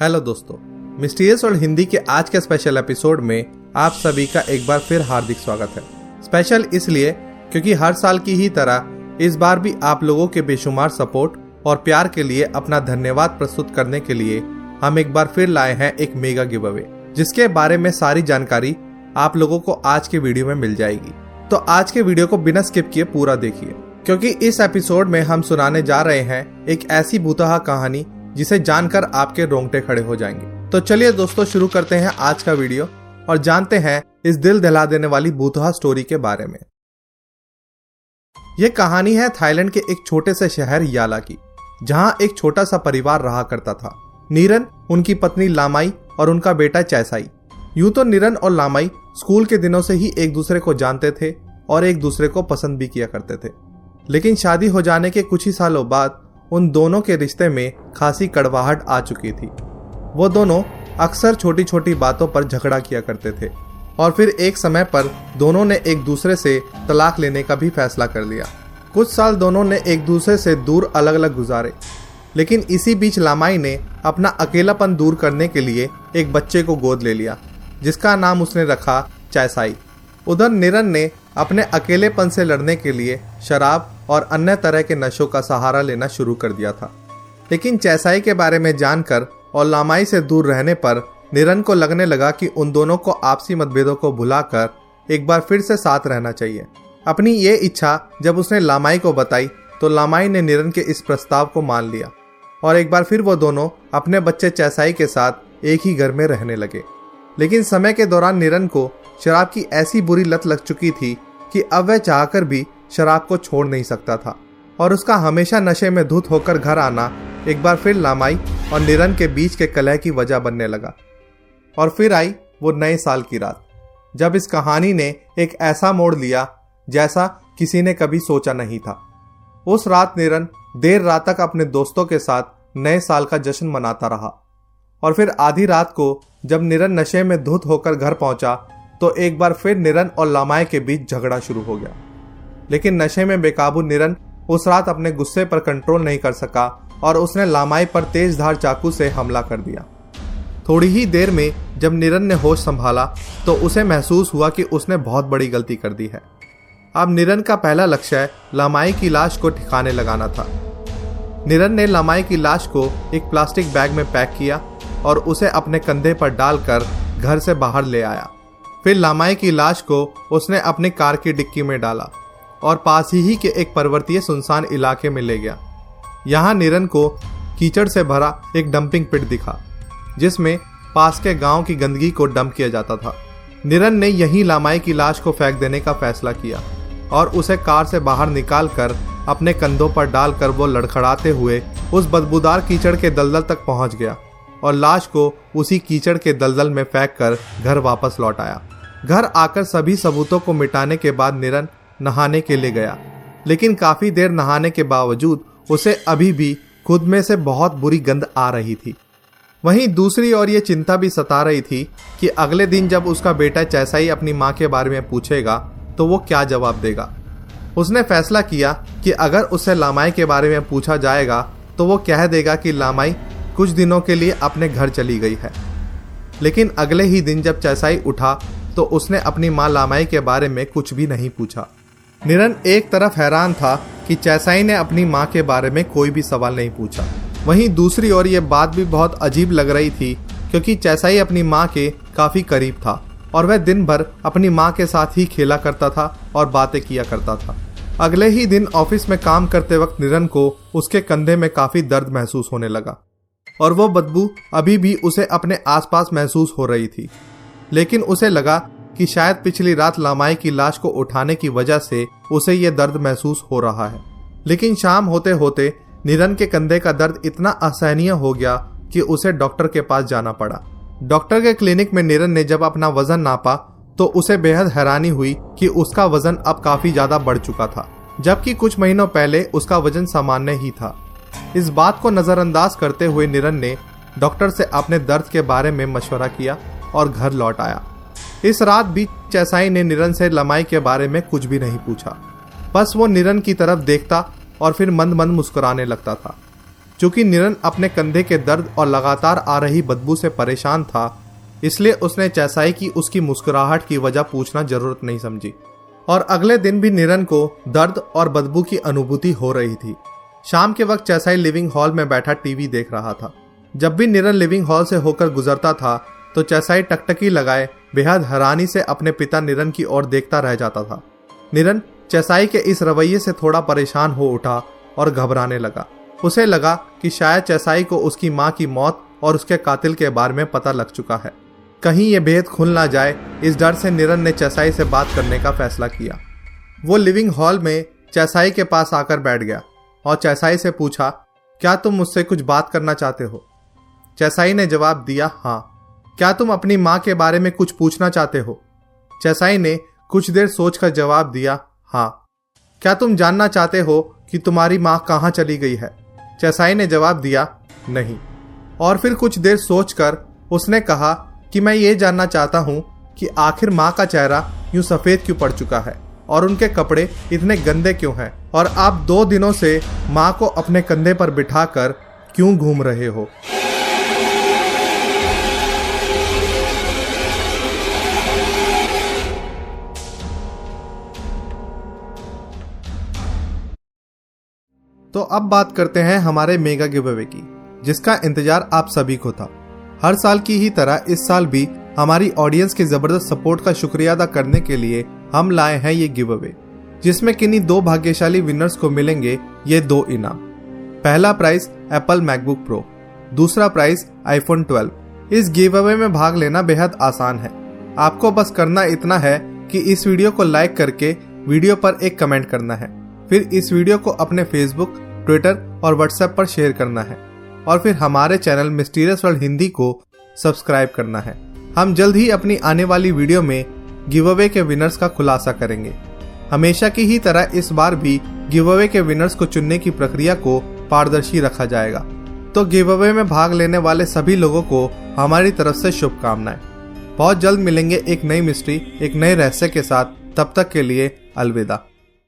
Hello दोस्तों, mysterious और हिंदी के आज के स्पेशल एपिसोड में आप सभी का एक बार फिर हार्दिक स्वागत है। स्पेशल इसलिए क्योंकि हर साल की ही तरह इस बार भी आप लोगों के बेशुमार सपोर्ट और प्यार के लिए अपना धन्यवाद प्रस्तुत करने के लिए हम एक बार फिर लाए हैं एक मेगा गिव अवे जिसके बारे में सारी जानकारी आप लोगों को आज के वीडियो में मिल जाएगी। तो आज के वीडियो को बिना स्किप किए पूरा देखिए, क्योंकि इस एपिसोड में हम सुनाने जा रहे हैं एक ऐसी भूतहा कहानी जिसे जानकर आपके रोंगटे खड़े हो जाएँगे। तो चलिए दोस्तों, शुरू करते हैं आज का वीडियो और जानते हैं इस दिल दिला देने वाली भूतहा स्टोरी के बारे में। यह कहानी है थाईलैंड के एक छोटे से शहर याला की, जहाँ एक छोटा सा परिवार रहा करता था। नीरन, उनकी पत्नी लामाई और उनका बेटा चैसाई। यूँ तो निरन और लामाई स्कूल के दिनों से ही एक दूसरे को जानते थे और एक दूसरे को पसंद भी किया करते थे। लेकिन शादी हो जाने के कुछ ही सालों बाद उन दोनों के रिश्ते में खासी कड़वाहट आ चुकी थी। वो दोनों अक्सर छोटी छोटी बातों पर झगड़ा किया करते थे और फिर एक समय पर दोनों ने एक दूसरे से तलाक लेने का भी फैसला कर लिया। कुछ साल दोनों ने एक दूसरे से दूर अलग अलग गुजारे, लेकिन इसी बीच लामाई ने अपना अकेलापन दूर करने के लिए एक बच्चे को गोद ले लिया, जिसका नाम उसने रखा चैसाई उधर निरन ने अपने अकेलेपन से लड़ने के लिए शराब और अन्य तरह के नशों का सहारा लेना शुरू कर दिया था। लेकिन चैसाई के बारे में जानकर और लामाई से दूर रहने पर निरन को लगने लगा कि उन दोनों को आपसी मतभेदों को भुलाकर एक बार फिर से साथ रहना चाहिए। अपनी ये इच्छा जब उसने लामाई को बताई तो लामाई ने निरन के इस प्रस्ताव को मान लिया और एक बार फिर वो दोनों अपने बच्चे चैसाई के साथ एक ही घर में रहने लगे। लेकिन समय के दौरान निरन को शराब की ऐसी बुरी लत लग चुकी थी कि अब वह चाहकर भी शराब को छोड़ नहीं सकता था और उसका हमेशा नशे में धुत होकर घर आना एक बार फिर लामाई और निरन के बीच के कलह की वजह बनने लगा। और फिर आई वो नए साल की रात, जब इस कहानी ने एक ऐसा मोड़ लिया जैसा किसी ने कभी सोचा नहीं था। उस रात निरन देर रात तक अपने दोस्तों के साथ नए साल का जश्न मनाता रहा और फिर आधी रात को जब निरन नशे में धुत होकर घर पहुँचा तो एक बार फिर निरन और लामाए के बीच झगड़ा शुरू हो गया। लेकिन नशे में बेकाबू निरन उस रात अपने गुस्से पर कंट्रोल नहीं कर सका और उसने लामाई पर तेज धार चाकू से हमला कर दिया। थोड़ी ही देर में जब निरन ने होश संभाला तो उसे महसूस हुआ कि उसने बहुत बड़ी गलती कर दी है। अब निरन का पहला लक्ष्य लामाई की लाश को ठिकाने लगाना था। निरन ने लामाई की लाश को एक प्लास्टिक बैग में पैक किया और उसे अपने कंधे पर डालकर घर से बाहर ले आया। फिर लामाई की लाश को उसने अपनी कार की डिक्की में डाला। और पास ही के एक पर्वतीय सुनसान इलाके में ले गया। यहाँ निरन को कीचड़ से भरा एक डंपिंग पिट दिखा, जिसमें पास के गाँव की गंदगी को डंप किया जाता था। निरन ने यही लामाई की लाश को फेंक देने का फैसला किया और उसे कार से बाहर निकाल कर अपने कंधों पर डालकर वो लड़खड़ाते हुए उस बदबूदार कीचड़ के दलदल तक पहुँच गया और लाश को उसी कीचड़ के दलदल में फेंक कर घर वापस लौट आया। घर आकर सभी सबूतों को मिटाने के बाद निरन नहाने के लिए गया। लेकिन काफ़ी देर नहाने के बावजूद उसे अभी भी खुद में से बहुत बुरी गंध आ रही थी। वहीं दूसरी ओर ये चिंता भी सता रही थी कि अगले दिन जब उसका बेटा ही अपनी माँ के बारे में पूछेगा तो वो क्या जवाब देगा। उसने फैसला किया कि अगर उससे लामाई के बारे में पूछा जाएगा तो वो कह देगा कि लामाई कुछ दिनों के लिए अपने घर चली गई है। लेकिन अगले ही दिन जब चैसाई उठा तो उसने अपनी माँ लामाई के बारे में कुछ भी नहीं पूछा। निरन एक तरफ़ हैरान था कि चैसाई ने अपनी माँ के बारे में कोई भी सवाल नहीं पूछा। वहीं दूसरी ओर यह बात भी बहुत अजीब लग रही थी, क्योंकि चैसाई अपनी माँ के काफ़ी करीब था और वह दिन भर अपनी माँ के साथ ही खेला करता था और बातें किया करता था। अगले ही दिन ऑफ़िस में काम करते वक्त निरन को उसके कंधे में काफ़ी दर्द महसूस होने लगा और वो बदबू अभी भी उसे अपने आसपास महसूस हो रही थी। लेकिन उसे लगा कि शायद पिछली रात लामाई की लाश को उठाने की वजह से उसे यह दर्द महसूस हो रहा है। लेकिन शाम होते होते निरन के कंधे का दर्द इतना असहनीय हो गया कि उसे डॉक्टर के पास जाना पड़ा। डॉक्टर के क्लिनिक में निरन ने जब अपना वज़न नापा तो उसे बेहद हैरानी हुई कि उसका वज़न अब काफ़ी ज़्यादा बढ़ चुका था, जबकि कुछ महीनों पहले उसका वज़न सामान्य ही था। इस बात को नजरअंदाज करते हुए निरन ने डॉक्टर से अपने दर्द के बारे में मशवरा किया और घर लौट आया। इस रात भी चैसाई ने निरन से लमाई के बारे में कुछ भी नहीं पूछा। बस वो निरन की तरफ़ देखता और फिर मंद मंद मुस्कुराने लगता था। चूँकि निरन अपने कंधे के दर्द और लगातार आ रही बदबू से परेशान था, इसलिए उसने चैसाई की उसकी मुस्कुराहट की वजह पूछना ज़रूरत नहीं समझी। और अगले दिन भी निरन को दर्द और बदबू की अनुभूति हो रही थी। शाम के वक्त चैसाई लिविंग हॉल में बैठा टीवी देख रहा था। जब भी निरन लिविंग हॉल से होकर गुजरता था तो चैसाई टकटकी लगाए, बेहद हैरानी से अपने पिता निरन की ओर देखता रह जाता था। निरन चैसाई के इस रवैये से थोड़ा परेशान हो उठा और घबराने लगा। उसे लगा कि शायद चैसाई को उसकी माँ की मौत और उसके कातिल के बारे में पता लग चुका है। कहीं ये भेद खुल ना जाए, इस डर से निरन ने चैसाई से बात करने का फैसला किया। वो लिविंग हॉल में चैसाई के पास आकर बैठ गया और चैसाई से पूछा, क्या तुम मुझसे कुछ बात करना चाहते हो? चैसाई ने जवाब दिया हाँ। क्या तुम अपनी माँ के बारे में कुछ पूछना चाहते हो? चैसाई ने कुछ देर सोचकर जवाब दिया हाँ। क्या तुम जानना चाहते हो कि तुम्हारी माँ कहाँ चली गई है? चैसाई ने जवाब दिया, नहीं। और फिर कुछ देर सोचकर उसने कहा कि मैं ये जानना चाहता हूँ कि आखिर माँ का चेहरा यूँ सफ़ेद क्यों पड़ चुका है? और उनके कपड़े इतने गंदे क्यों हैं? और आप दो दिनों से माँ को अपने कंधे पर बिठाकर क्यों घूम रहे हो? तो अब बात करते हैं हमारे मेगा गिव अवे की, जिसका इंतज़ार आप सभी को था। हर साल की ही तरह इस साल भी हमारी ऑडियंस के ज़बरदस्त सपोर्ट का शुक्रिया अदा करने के लिए हम लाए हैं ये गिव अवे जिसमें किन्हीं दो भाग्यशाली विनर्स को मिलेंगे ये दो इनाम। पहला प्राइज एप्पल मैकबुक प्रो दूसरा प्राइज आईफोन 12 इस गिव अवे में भाग लेना बेहद आसान है। आपको बस करना इतना है कि इस वीडियो को लाइक करके वीडियो पर एक कमेंट करना है। फिर इस वीडियो को अपने फेसबुक ट्विटर और व्हाट्सएप पर शेयर करना है। और फिर हमारे चैनल मिस्टीरियस वर्ल्ड हिंदी को सब्सक्राइब करना है। हम जल्द ही अपनी आने वाली वीडियो में गिव अवे के विनर्स का खुलासा करेंगे। हमेशा की ही तरह इस बार भी गिव अवे के विनर्स को चुनने की प्रक्रिया को पारदर्शी रखा जाएगा। तो गिव अवे में भाग लेने वाले सभी लोगों को हमारी तरफ़ से शुभकामनाएँ। बहुत जल्द मिलेंगे एक नई मिस्ट्री, एक नए रहस्य के साथ। तब तक के लिए अलविदा।